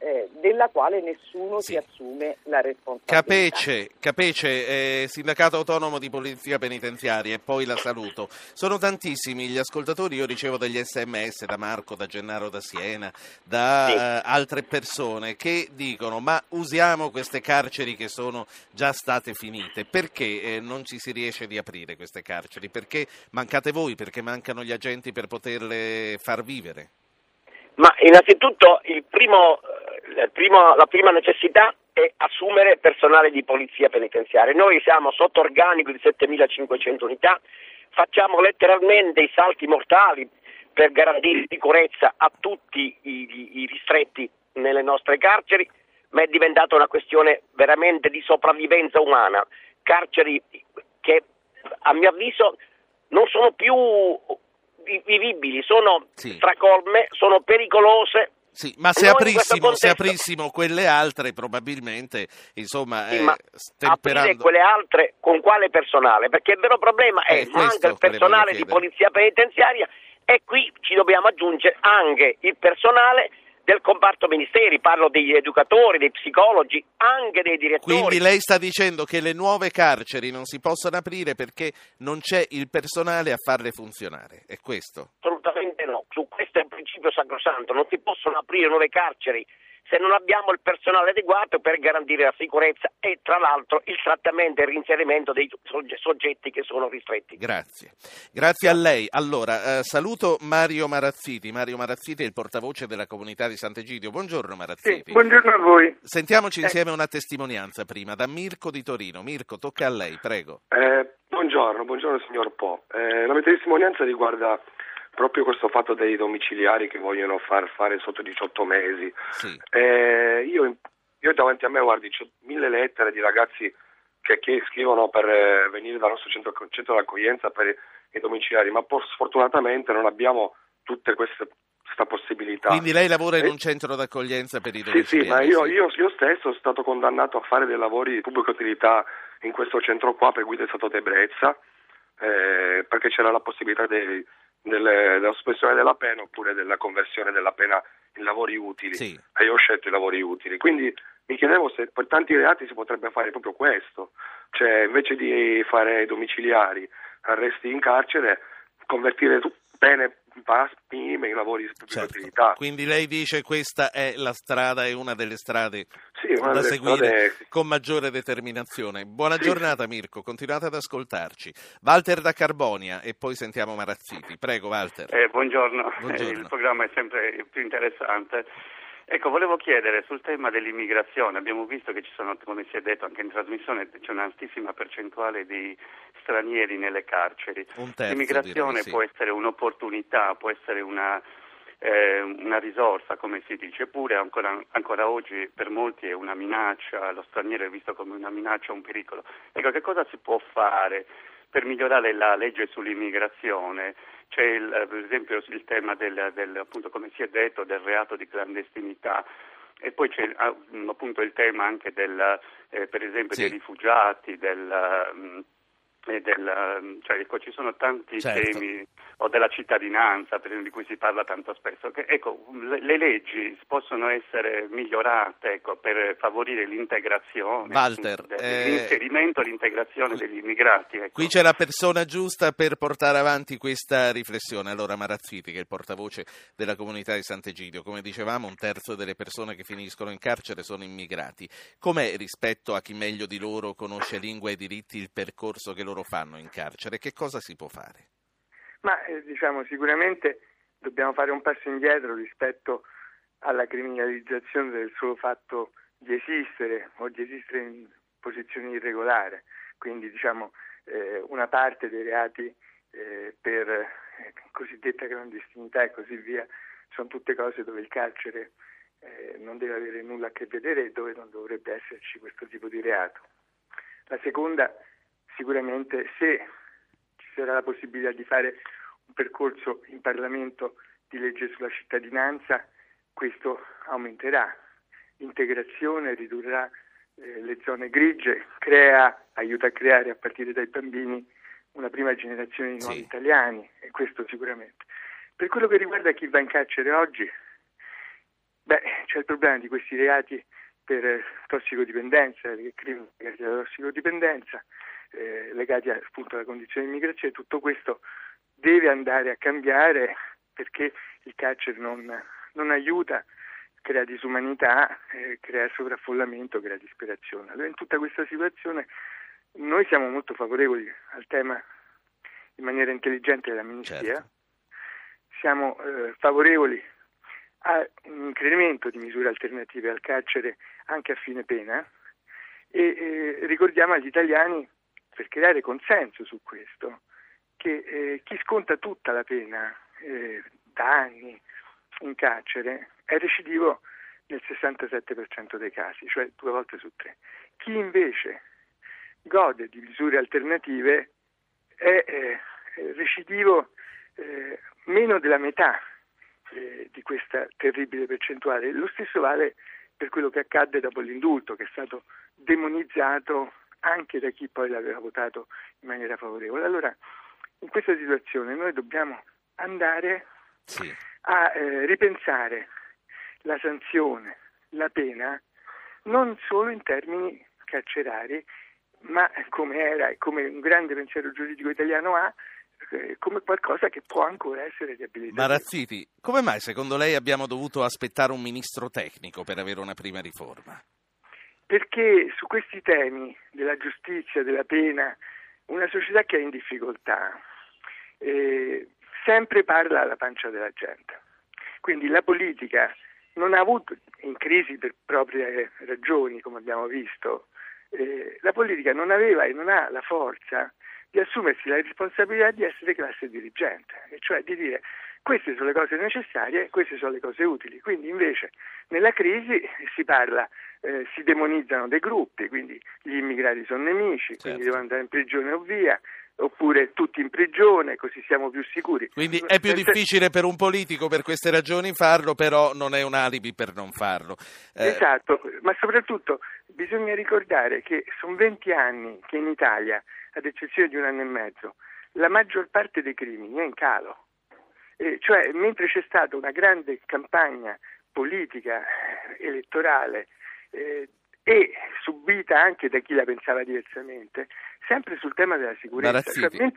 eh, della quale nessuno Sì. si assume la responsabilità. Capece, Capece eh, Sindacato Autonomo di Polizia Penitenziaria e poi la saluto. Sono tantissimi gli ascoltatori, io ricevo degli sms da Marco, da Gennaro da Siena, da Sì. eh, altre persone che dicono ma usiamo queste carceri che sono già state finite, perché eh, non ci si riesce di aprire queste carceri? Perché mancate voi, perché mancano gli agenti per poterle far vivere? Ma innanzitutto il primo, primo- la prima necessità è assumere personale di polizia penitenziaria. Noi siamo sotto organico di 7500 unità, facciamo letteralmente i salti mortali per garantire sicurezza a tutti i, i- i ristretti nelle nostre carceri, ma è diventata una questione veramente di sopravvivenza umana. Carceri che a mio avviso non sono più vi- vivibili, sono Sì. stracolme, sono pericolose. Sì, ma se aprissimo, se contesto- aprissimo quelle altre, probabilmente, insomma, Sì, eh, stemperando... quelle altre con quale personale? Perché il vero problema è Eh, manca il personale di polizia penitenziaria e qui ci dobbiamo aggiungere anche il personale del comparto ministeri, parlo degli educatori, dei psicologi, anche dei direttori. Quindi lei sta dicendo che le nuove carceri non si possono aprire perché non c'è il personale a farle funzionare, è questo? Assolutamente no, su questo è un principio sacrosanto, non si possono aprire nuove carceri se non abbiamo il personale adeguato per garantire la sicurezza e tra l'altro il trattamento e il reinserimento dei soggetti che sono ristretti. Grazie. Grazie a lei. Allora, eh, saluto Mario Marazziti. Mario Marazziti è il portavoce della comunità di Sant'Egidio. Buongiorno Marazziti. Sì, buongiorno a voi. Sentiamoci eh. insieme una testimonianza prima da Mirko di Torino. Mirko, tocca a lei, prego. Eh, buongiorno, buongiorno signor Po. Eh, la mia testimonianza riguarda proprio questo fatto dei domiciliari che vogliono far fare sotto 18 mesi. Sì. Eh, io, io, davanti a me guardi, ho mille lettere di ragazzi che, che scrivono per eh, venire dal nostro centro, centro d'accoglienza per i domiciliari, ma sfortunatamente non abbiamo tutte queste questa possibilità. Quindi lei lavora in un centro d'accoglienza per i domiciliari? Sì, sì, ma io, io, io, stesso sono stato condannato a fare dei lavori di pubblica utilità in questo centro qua per guida di stato d'ebbrezza, eh, perché c'era la possibilità dei, delle, della sospensione della pena oppure della conversione della pena in lavori utili. Sì. e io ho scelto i lavori utili. Quindi mi chiedevo se per tanti reati si potrebbe fare proprio questo. Cioè invece di fare domiciliari arresti in carcere convertire pene minime in lavori di pubblica certo. utilità quindi lei dice questa è la strada è una delle strade sì, una da delle seguire strade... con maggiore determinazione buona sì. giornata Mirko continuate ad ascoltarci Walter da Carbonia e poi sentiamo Marazziti prego Walter eh, buongiorno. buongiorno. Eh, il programma è sempre più interessante Ecco, volevo chiedere sul tema dell'immigrazione, abbiamo visto che ci sono, come si è detto anche in trasmissione, c'è un'altissima percentuale di stranieri nelle carceri. terzo, L'immigrazione direi, sì. può essere un'opportunità, può essere una, eh, una risorsa, come si dice, eppure ancora, ancora, oggi per molti è una minaccia, lo straniero è visto come una minaccia, un pericolo. Ecco, che cosa si può fare per migliorare la legge sull'immigrazione? C'è il, per esempio il tema del, del, appunto, come si è detto, del reato di clandestinità e poi c'è ah, appunto il tema anche del, eh, per esempio Sì. dei rifugiati, del, mm, del, cioè, ecco, ci sono tanti Certo. temi o della cittadinanza per esempio, di cui si parla tanto spesso. Che, ecco, le, le leggi possono essere migliorate ecco, per favorire l'integrazione, Walter, appunto, eh, l'inserimento e l'integrazione degli immigrati. Ecco. Qui c'è la persona giusta per portare avanti questa riflessione. Allora Marazziti, che è il portavoce della comunità di Sant'Egidio, come dicevamo un terzo delle persone che finiscono in carcere sono immigrati. Com'è rispetto a chi meglio di loro conosce lingua e diritti il percorso che loro fanno in carcere? Che cosa si può fare? Ma eh, diciamo sicuramente dobbiamo fare un passo indietro rispetto alla criminalizzazione del solo fatto di esistere o di esistere in posizione irregolare. Quindi diciamo eh, una parte dei reati eh, per eh, cosiddetta clandestinità e così via sono tutte cose dove il carcere eh, non deve avere nulla a che vedere e dove non dovrebbe esserci questo tipo di reato. La seconda sicuramente se ci sarà la possibilità di fare un percorso in Parlamento di legge sulla cittadinanza, questo aumenterà l'integrazione, ridurrà eh, le zone grigie, crea, aiuta a creare a partire dai bambini una prima generazione di nuovi Sì. italiani e questo sicuramente. Per quello che riguarda chi va in carcere oggi, beh, c'è il problema di questi reati per tossicodipendenza, perché crimini alla tossicodipendenza, eh, legati appunto alla condizione di immigrazione, tutto questo deve andare a cambiare perché il carcere non, non aiuta, crea disumanità, eh, crea sovraffollamento, crea disperazione. Allora in tutta questa situazione noi siamo molto favorevoli al tema in maniera intelligente dell'amnistia, Certo. siamo eh, favorevoli a un incremento di misure alternative al carcere anche a fine pena e eh, ricordiamo agli italiani per creare consenso su questo che eh, chi sconta tutta la pena eh, da anni in carcere è recidivo nel 67% dei casi, cioè due volte su tre. Chi invece gode di misure alternative è eh, recidivo eh, meno della metà eh, di questa terribile percentuale. Lo stesso vale per quello che accadde dopo l'indulto, che è stato demonizzato anche da chi poi l'aveva votato in maniera favorevole. Allora, in questa situazione noi dobbiamo andare Sì. a eh, ripensare la sanzione, la pena, non solo in termini carcerari, ma come era e come un grande pensiero giuridico italiano ha, eh, come qualcosa che può ancora essere riabilitato. Marazziti, come mai secondo lei abbiamo dovuto aspettare un ministro tecnico per avere una prima riforma? Perché su questi temi della giustizia, della pena, una società che è in difficoltà eh, sempre parla alla pancia della gente. Quindi la politica non ha avuto, in crisi per proprie ragioni, come abbiamo visto, eh, la politica non aveva e non ha la forza di assumersi la responsabilità di essere classe dirigente, e cioè di dire queste sono le cose necessarie, queste sono le cose utili. Quindi invece nella crisi si parla, eh, si demonizzano dei gruppi, quindi gli immigrati sono nemici, certo. quindi devono andare in prigione o via, oppure tutti in prigione, così siamo più sicuri. Quindi è più difficile per un politico per queste ragioni farlo, però non è un alibi per non farlo. Eh... Esatto, ma soprattutto bisogna ricordare che sono 20 anni che in Italia, ad eccezione di un anno e mezzo, la maggior parte dei crimini è in calo. Eh, cioè, mentre c'è stata una grande campagna politica eh, elettorale eh, e subita anche da chi la pensava diversamente, sempre sul tema della sicurezza. Cioè,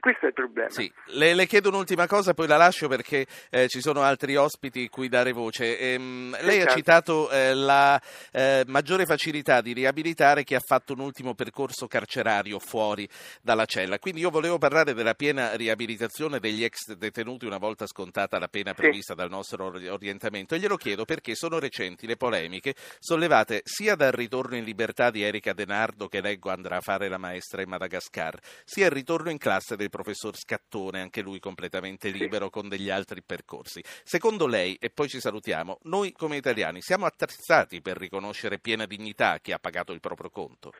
questo è il problema. Sì. Le, le, chiedo un'ultima cosa, poi la lascio perché eh, ci sono altri ospiti cui dare voce. Ehm, lei esatto. ha citato eh, la eh, maggiore facilità di riabilitare chi ha fatto un ultimo percorso carcerario fuori dalla cella. Quindi io volevo parlare della piena riabilitazione degli ex detenuti una volta scontata la pena prevista sì. dal nostro orientamento. E glielo chiedo perché sono recenti le polemiche sollevate sia dal ritorno in libertà di Erika Denardo, che leggo andrà a fare la maestra in Madagascar, sia il ritorno in classe del professor Scattone, anche lui completamente libero con degli altri percorsi. Secondo lei, e poi ci salutiamo, noi come italiani siamo attrezzati per riconoscere piena dignità a chi ha pagato il proprio conto?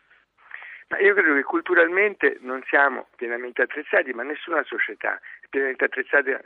Ma io credo che culturalmente non siamo pienamente attrezzati, ma nessuna società è pienamente attrezzata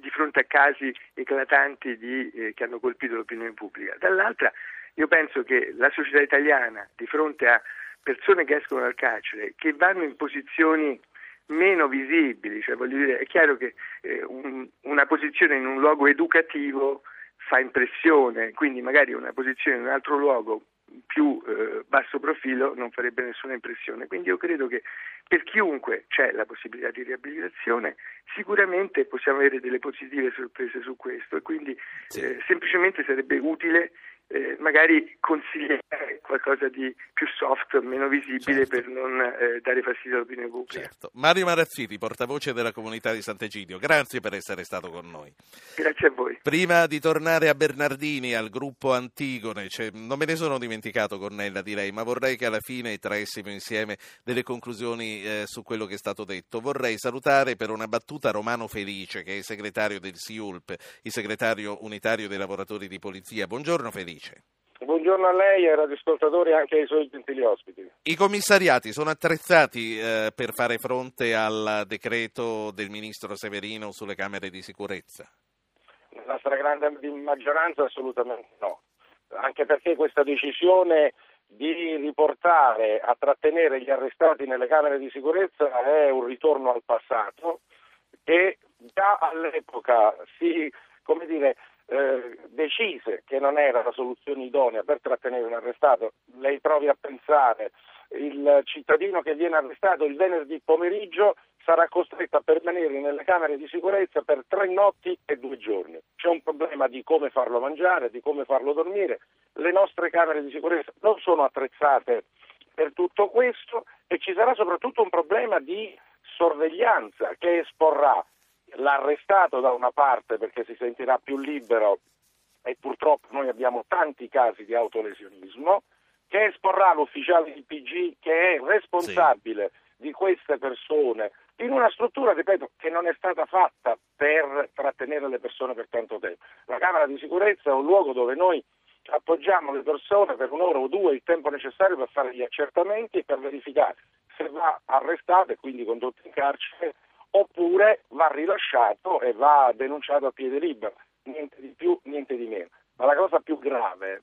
di fronte a casi eclatanti di, eh, che hanno colpito l'opinione pubblica. Dall'altra, io penso che la società italiana, di fronte a persone che escono dal carcere, che vanno in posizioni meno visibili, cioè voglio dire, è chiaro che eh, un, una posizione in un luogo educativo fa impressione, quindi magari una posizione in un altro luogo più eh, basso profilo non farebbe nessuna impressione. Quindi io credo che per chiunque c'è la possibilità di riabilitazione, sicuramente possiamo avere delle positive sorprese su questo e quindi sì. eh, semplicemente sarebbe utile eh, magari consigliare qualcosa di più soft, meno visibile certo. per non eh, dare fastidio all'opinione pubblica. Certo. Mario Marazziti, portavoce della comunità di Sant'Egidio, grazie per essere stato con noi. Grazie a voi. Prima di tornare a Bernardini, al gruppo Antigone, cioè, non me ne sono dimenticato Cornella direi, ma vorrei che alla fine traessimo insieme delle conclusioni eh, su quello che è stato detto. Vorrei salutare per una battuta Romano Felice, che è segretario del SIULP, il segretario unitario dei lavoratori di polizia. Buongiorno Felice dice. Buongiorno a lei e ai radioascoltatori e anche ai suoi gentili ospiti. I commissariati sono attrezzati eh, per fare fronte al decreto del ministro Severino sulle camere di sicurezza? Nella stragrande maggioranza assolutamente no, anche perché questa decisione di riportare a trattenere gli arrestati nelle camere di sicurezza è un ritorno al passato e già all'epoca si, come dire, eh, decise che non era la soluzione idonea per trattenere un arrestato, lei provi a pensare il cittadino che viene arrestato il venerdì pomeriggio sarà costretto a permanere nelle camere di sicurezza per tre notti e due giorni. C'è un problema di come farlo mangiare, di come farlo dormire. Le nostre camere di sicurezza non sono attrezzate per tutto questo e ci sarà soprattutto un problema di sorveglianza che esporrà l'arrestato da una parte perché si sentirà più libero e purtroppo noi abbiamo tanti casi di autolesionismo, che esporrà l'ufficiale di PG che è responsabile sì. di queste persone in una struttura, ripeto, che non è stata fatta per trattenere le persone per tanto tempo. La Camera di sicurezza è un luogo dove noi appoggiamo le persone per un'ora o due il tempo necessario per fare gli accertamenti e per verificare se va arrestato e quindi condotto in carcere oppure va rilasciato e va denunciato a piede libero, niente di più, niente di meno. Ma la cosa più grave,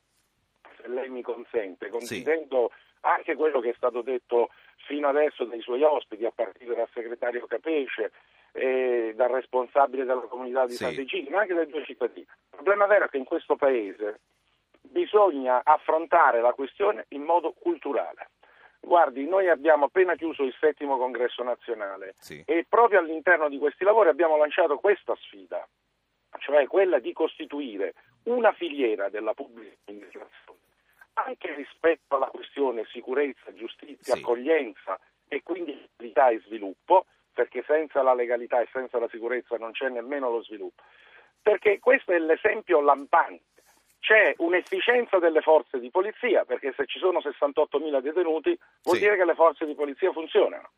se lei mi consente, condividendo sì. anche quello che è stato detto fino adesso dai suoi ospiti, a partire dal segretario Capece e dal responsabile della comunità di sì. Sant'Egino, ma anche dai due cittadini. Il problema vero è che in questo Paese bisogna affrontare la questione in modo culturale. Guardi, noi abbiamo appena chiuso il settimo congresso nazionale sì. e proprio all'interno di questi lavori abbiamo lanciato questa sfida, cioè quella di costituire una filiera della pubblica amministrazione, anche rispetto alla questione sicurezza, giustizia, Sì. accoglienza e quindi legalità e sviluppo, perché senza la legalità e senza la sicurezza non c'è nemmeno lo sviluppo. Perché questo è l'esempio lampante. C'è un'efficienza delle forze di polizia, perché se ci sono 68.000 detenuti vuol Sì. dire che le forze di polizia funzionano.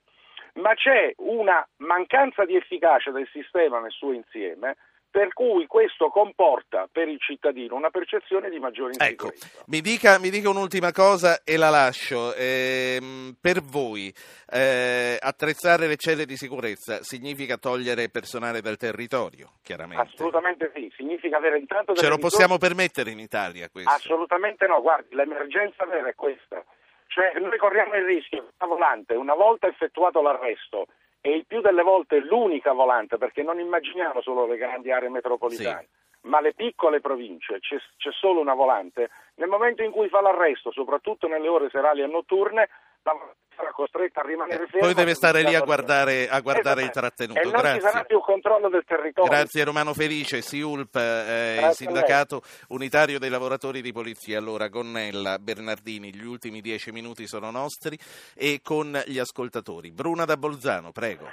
Ma c'è una mancanza di efficacia del sistema nel suo insieme, per cui questo comporta per il cittadino una percezione di maggiore Ecco, insicurezza. mi dica, mi dica un'ultima cosa e la lascio. Ehm, per voi eh, attrezzare le celle di sicurezza significa togliere personale dal territorio, chiaramente. Assolutamente sì, significa avere intanto Ce lo possiamo permettere in Italia questo? Assolutamente no, guardi, l'emergenza vera è questa. Cioè noi corriamo il rischio una volante, una volta effettuato l'arresto, e il più delle volte l'unica volante, perché non immaginiamo solo le grandi aree metropolitane, ma le piccole province, c'è, c'è solo una volante, nel momento in cui fa l'arresto, soprattutto nelle ore serali e notturne, la sarà costretta a rimanere ferma. Eh, Poi deve stare lì a Esatto. guardare, a guardare il Esatto. trattenuto. E non ci sarà Grazie. più controllo del territorio. Grazie Romano Felice, SIULP, eh, il Grazie sindacato unitario dei lavoratori di polizia. Allora, Gonnella, Bernardini, gli ultimi dieci minuti sono nostri e con gli ascoltatori. Bruna da Bolzano, prego.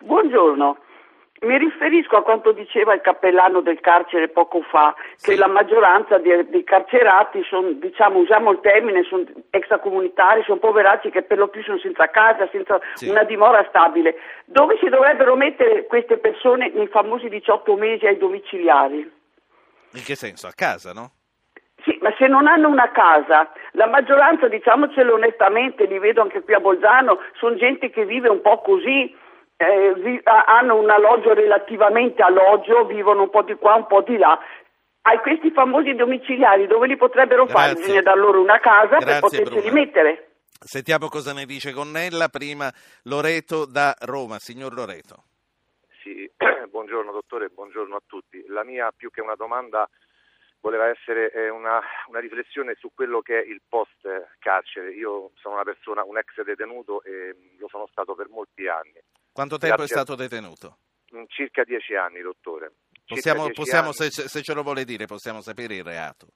Buongiorno. Mi riferisco a quanto diceva il cappellano del carcere poco fa, che la maggioranza dei, dei carcerati sono, diciamo, usiamo il termine, sono extracomunitari, sono poveracci che per lo più sono senza casa, senza Sì. una dimora stabile. Dove si dovrebbero mettere queste persone nei famosi 18 mesi ai domiciliari? In che senso? A casa, no? Sì, ma se non hanno una casa, la maggioranza, diciamocelo onestamente, li vedo anche qui a Bolzano, sono gente che vive un po' così, eh, vi- ha- hanno un alloggio relativamente alloggio, vivono un po' di qua, un po' di là. Ai questi famosi domiciliari dove li potrebbero fare? Grazie. Bisogna dar loro una casa per Grazie, poterceli Bruna. mettere. Sentiamo cosa ne dice Gonnella. Prima Loreto da Roma. Signor Loreto. Sì, buongiorno dottore, buongiorno a tutti. La mia più che una domanda voleva essere eh, una, una riflessione su quello che è il post carcere. Io sono una persona, un ex detenuto e mm, lo sono stato per molti anni, Quanto tempo Grazie. è stato detenuto? Mm, circa dieci anni dottore. Possiamo, possiamo anni. se, se ce lo vuole dire, possiamo sapere il reato.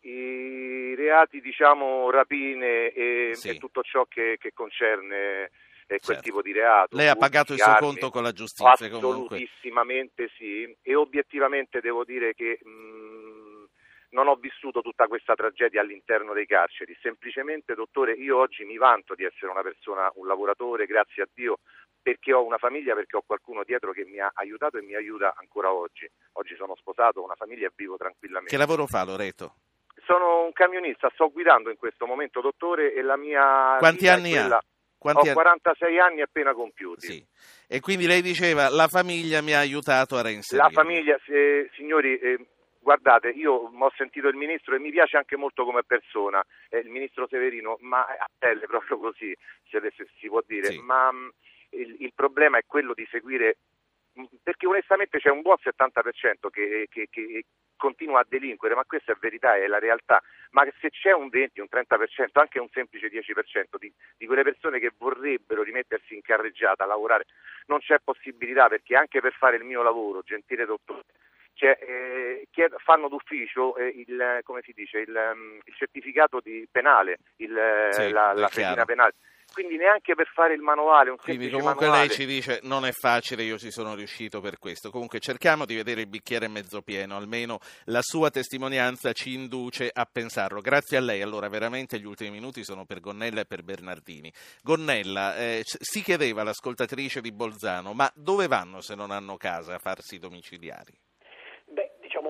I reati, diciamo, rapine e, Sì. e tutto ciò che, che concerne eh, quel Certo. tipo di reato. Lei ha pagato il suo armi. conto con la giustizia comunque. Assolutissimamente sì, e obiettivamente devo dire che mh, non ho vissuto tutta questa tragedia all'interno dei carceri, semplicemente dottore io oggi mi vanto di essere una persona, un lavoratore, grazie a Dio, perché ho una famiglia, perché ho qualcuno dietro che mi ha aiutato e mi aiuta ancora oggi. Oggi sono sposato, ho una famiglia e vivo tranquillamente. Che lavoro fa Loreto? Sono un camionista, sto guidando in questo momento dottore e la mia... Quanti anni ha? quella- Quanti ho anni- 46 anni appena compiuti. Sì. E quindi lei diceva la famiglia mi ha aiutato a reinserirmi. La famiglia, se- signori, eh, guardate, io ho sentito il ministro e mi piace anche molto come persona, eh, il ministro Severino, ma a pelle proprio così, se, se si può dire, Sì. ma mh, il, il problema è quello di seguire, mh, perché onestamente c'è un buon 70% che, che- che continua a delinquere, ma questa è verità, è la realtà, ma se c'è un 20, un 30%, anche un semplice 10% di, di quelle persone che vorrebbero rimettersi in carreggiata, lavorare, non c'è possibilità perché anche per fare il mio lavoro, gentile dottore, cioè, eh, fanno d'ufficio eh, il, come si dice, il, ehm, il certificato di penale, il, Sì, la, la fedina penale. Quindi neanche per fare il manuale, un Quindi comunque manuale. lei ci dice non è facile, io ci sono riuscito per questo. Comunque cerchiamo di vedere il bicchiere mezzo pieno, almeno la sua testimonianza ci induce a pensarlo. Grazie a lei, allora veramente gli ultimi minuti sono per Gonnella e per Bernardini. Gonnella, eh, si chiedeva l'ascoltatrice di Bolzano, ma dove vanno se non hanno casa a farsi domiciliari?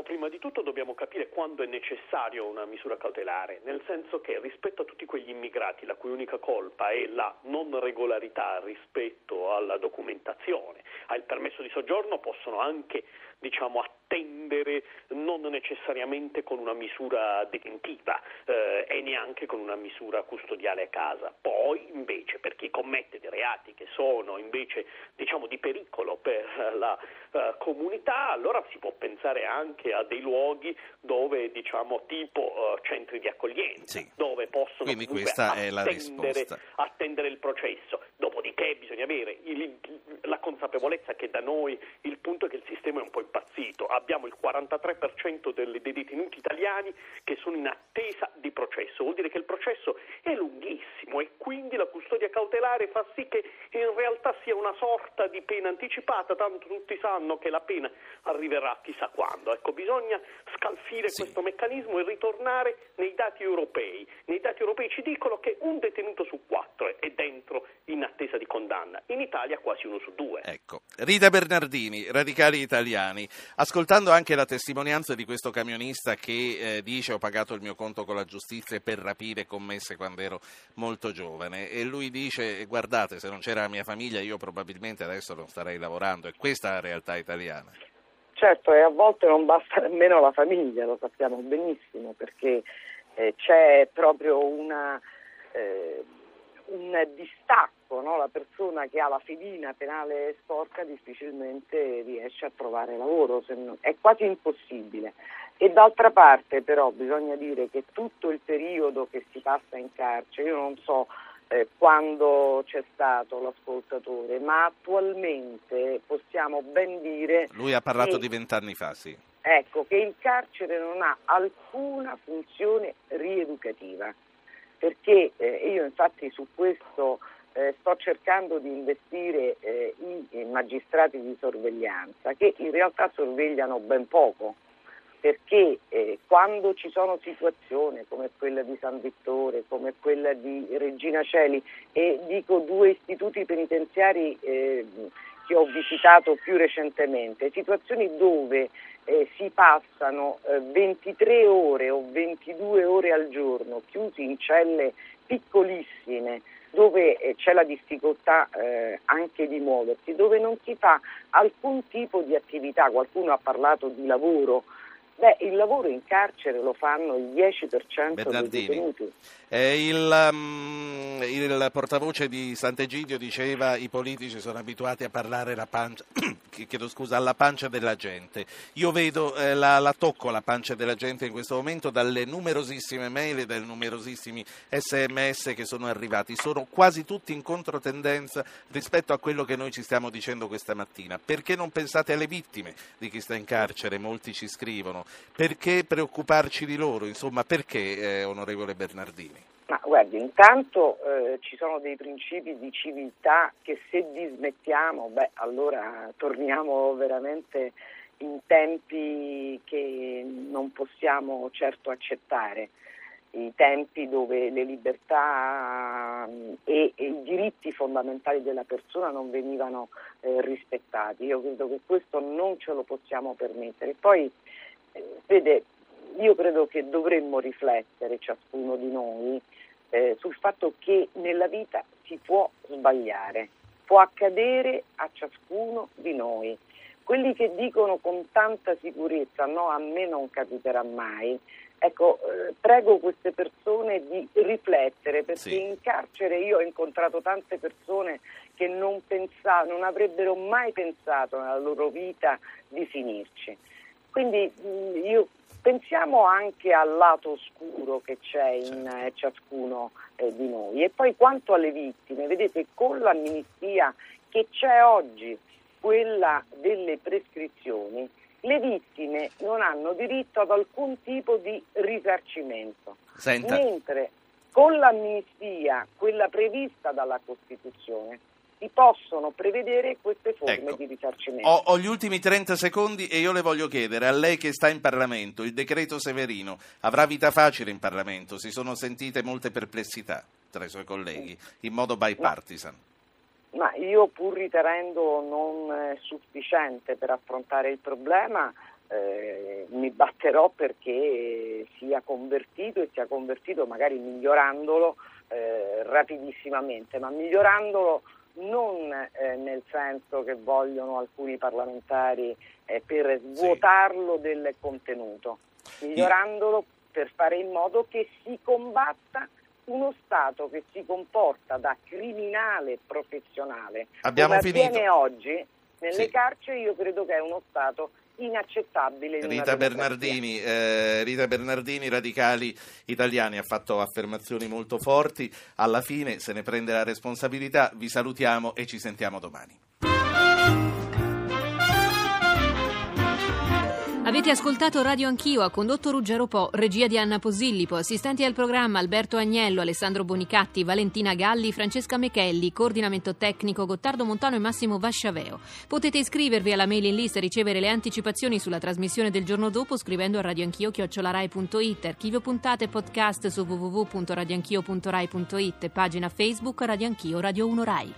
Prima di tutto dobbiamo capire quando è necessario una misura cautelare, nel senso che rispetto a tutti quegli immigrati la cui unica colpa è la non regolarità rispetto alla documentazione, al permesso di soggiorno possono anche diciamo, attendere non necessariamente con una misura detentiva eh, e neanche con una misura custodiale a casa. Poi invece per chi commette dei reati che sono invece diciamo, di pericolo per la uh, comunità, allora si può pensare anche a dei luoghi dove diciamo tipo uh, centri di accoglienza, sì. dove possono Quindi attendere, attendere il processo. Dopodiché bisogna avere il, la consapevolezza che da noi il punto è che il sistema è un po' impazzito. Abbiamo il 43% dei, dei detenuti italiani che sono in attesa di processo. Vuol dire che il processo è lunghissimo e quindi la custodia cautelare fa sì che in realtà sia una sorta di pena anticipata, tanto tutti sanno che la pena arriverà chissà quando. Ecco, bisogna scalfire sì. questo meccanismo e ritornare nei dati europei. Nei dati europei ci dicono che un detenuto su quattro è dentro in attesa di condanna. In Italia quasi uno su due. Ecco. Rita Bernardini, Radicali Italiani, ascoltando anche la testimonianza di questo camionista che eh, dice ho pagato il mio conto con la giustizia per rapire commesse quando ero molto giovane e lui dice guardate se non c'era la mia famiglia io probabilmente adesso non starei lavorando e questa è la realtà italiana. Certo, e a volte non basta nemmeno la famiglia, lo sappiamo benissimo, perché eh, c'è proprio una, eh, un distacco, no? la persona che ha la fedina penale sporca difficilmente riesce a trovare lavoro, è quasi impossibile. E d'altra parte però bisogna dire che tutto il periodo che si passa in carcere, io non so eh, quando c'è stato l'ascoltatore, ma attualmente possiamo ben dire... Lui ha parlato che, di vent'anni fa, sì. Ecco, che il carcere non ha alcuna funzione rieducativa, perché eh, io infatti su questo eh, sto cercando di investire eh, i, magistrati di sorveglianza, che in realtà sorvegliano ben poco. Perché eh, quando ci sono situazioni come quella di San Vittore, come quella di Regina Celi e dico due istituti penitenziari eh, che ho visitato più recentemente, situazioni dove eh, si passano 23 eh, ore o 22 ore al giorno chiusi in celle piccolissime dove eh, c'è la difficoltà eh, anche di muoversi, dove non si fa alcun tipo di attività, qualcuno ha parlato di lavoro, Beh, il lavoro in carcere lo fanno il 10% Bernardini. dei detenuti. Eh, il, um, il, portavoce di Sant'Egidio diceva i politici sono abituati a parlare la pancia, chiedo scusa, alla pancia della gente. Io vedo, eh, la, la, tocco la pancia della gente in questo momento dalle numerosissime mail e dai numerosissimi sms che sono arrivati. Sono quasi tutti in controtendenza rispetto a quello che noi ci stiamo dicendo questa mattina. Perché non pensate alle vittime di chi sta in carcere? Molti ci scrivono. Perché preoccuparci di loro? Insomma, perché, eh, onorevole Bernardini? Ma guardi, intanto eh, ci sono dei principi di civiltà che se dismettiamo, beh, allora torniamo veramente in tempi che non possiamo certo accettare, i tempi dove le libertà e, e i diritti fondamentali della persona non venivano eh, rispettati. Io credo che questo non ce lo possiamo permettere. Poi Vede, io credo che dovremmo riflettere ciascuno di noi eh, sul fatto che nella vita si può sbagliare, può accadere a ciascuno di noi. Quelli che dicono con tanta sicurezza no, a me non capiterà mai, ecco, eh, prego queste persone di riflettere perché sì. in carcere io ho incontrato tante persone che non, pensa- non avrebbero mai pensato nella loro vita di finirci. Quindi mm, io, pensiamo anche al lato oscuro che c'è in eh, ciascuno eh, di noi. E poi quanto alle vittime, vedete, con l'amnistia che c'è oggi, quella delle prescrizioni, le vittime non hanno diritto ad alcun tipo di risarcimento. Senta. Mentre con l'amnistia, quella prevista dalla Costituzione, si possono prevedere queste forme ecco. di risarcimento. Ho, ho, gli ultimi 30 secondi e io le voglio chiedere, a lei che sta in Parlamento, il decreto Severino avrà vita facile in Parlamento? Si sono sentite molte perplessità tra i suoi colleghi, in modo bipartisan. Ma io pur ritenendo non sufficiente per affrontare il problema, eh, mi batterò perché sia convertito e sia convertito magari migliorandolo eh, rapidissimamente, ma migliorandolo non eh, nel senso che vogliono alcuni parlamentari eh, per svuotarlo sì. del contenuto, migliorandolo per fare in modo che si combatta uno Stato che si comporta da criminale professionale Abbiamo come finito. avviene oggi nelle Sì. carceri, io credo che è uno Stato inaccettabile. in Rita. Bernardini, eh, Rita Bernardini, radicali italiani, ha fatto affermazioni molto forti. Alla fine se ne prende la responsabilità. Vi salutiamo e ci sentiamo domani. Avete ascoltato Radio Anch'io, ha condotto Ruggero Po, regia di Anna Posillipo, assistenti al programma Alberto Agnello, Alessandro Bonicatti, Valentina Galli, Francesca Mechelli, coordinamento tecnico Gottardo Montano e Massimo Vasciaveo. Potete iscrivervi alla mailing list e ricevere le anticipazioni sulla trasmissione del giorno dopo scrivendo a radioanchio.it, archivio puntate podcast su www.radioanchio.rai.it, pagina Facebook Radio Anch'io Radio 1 Rai.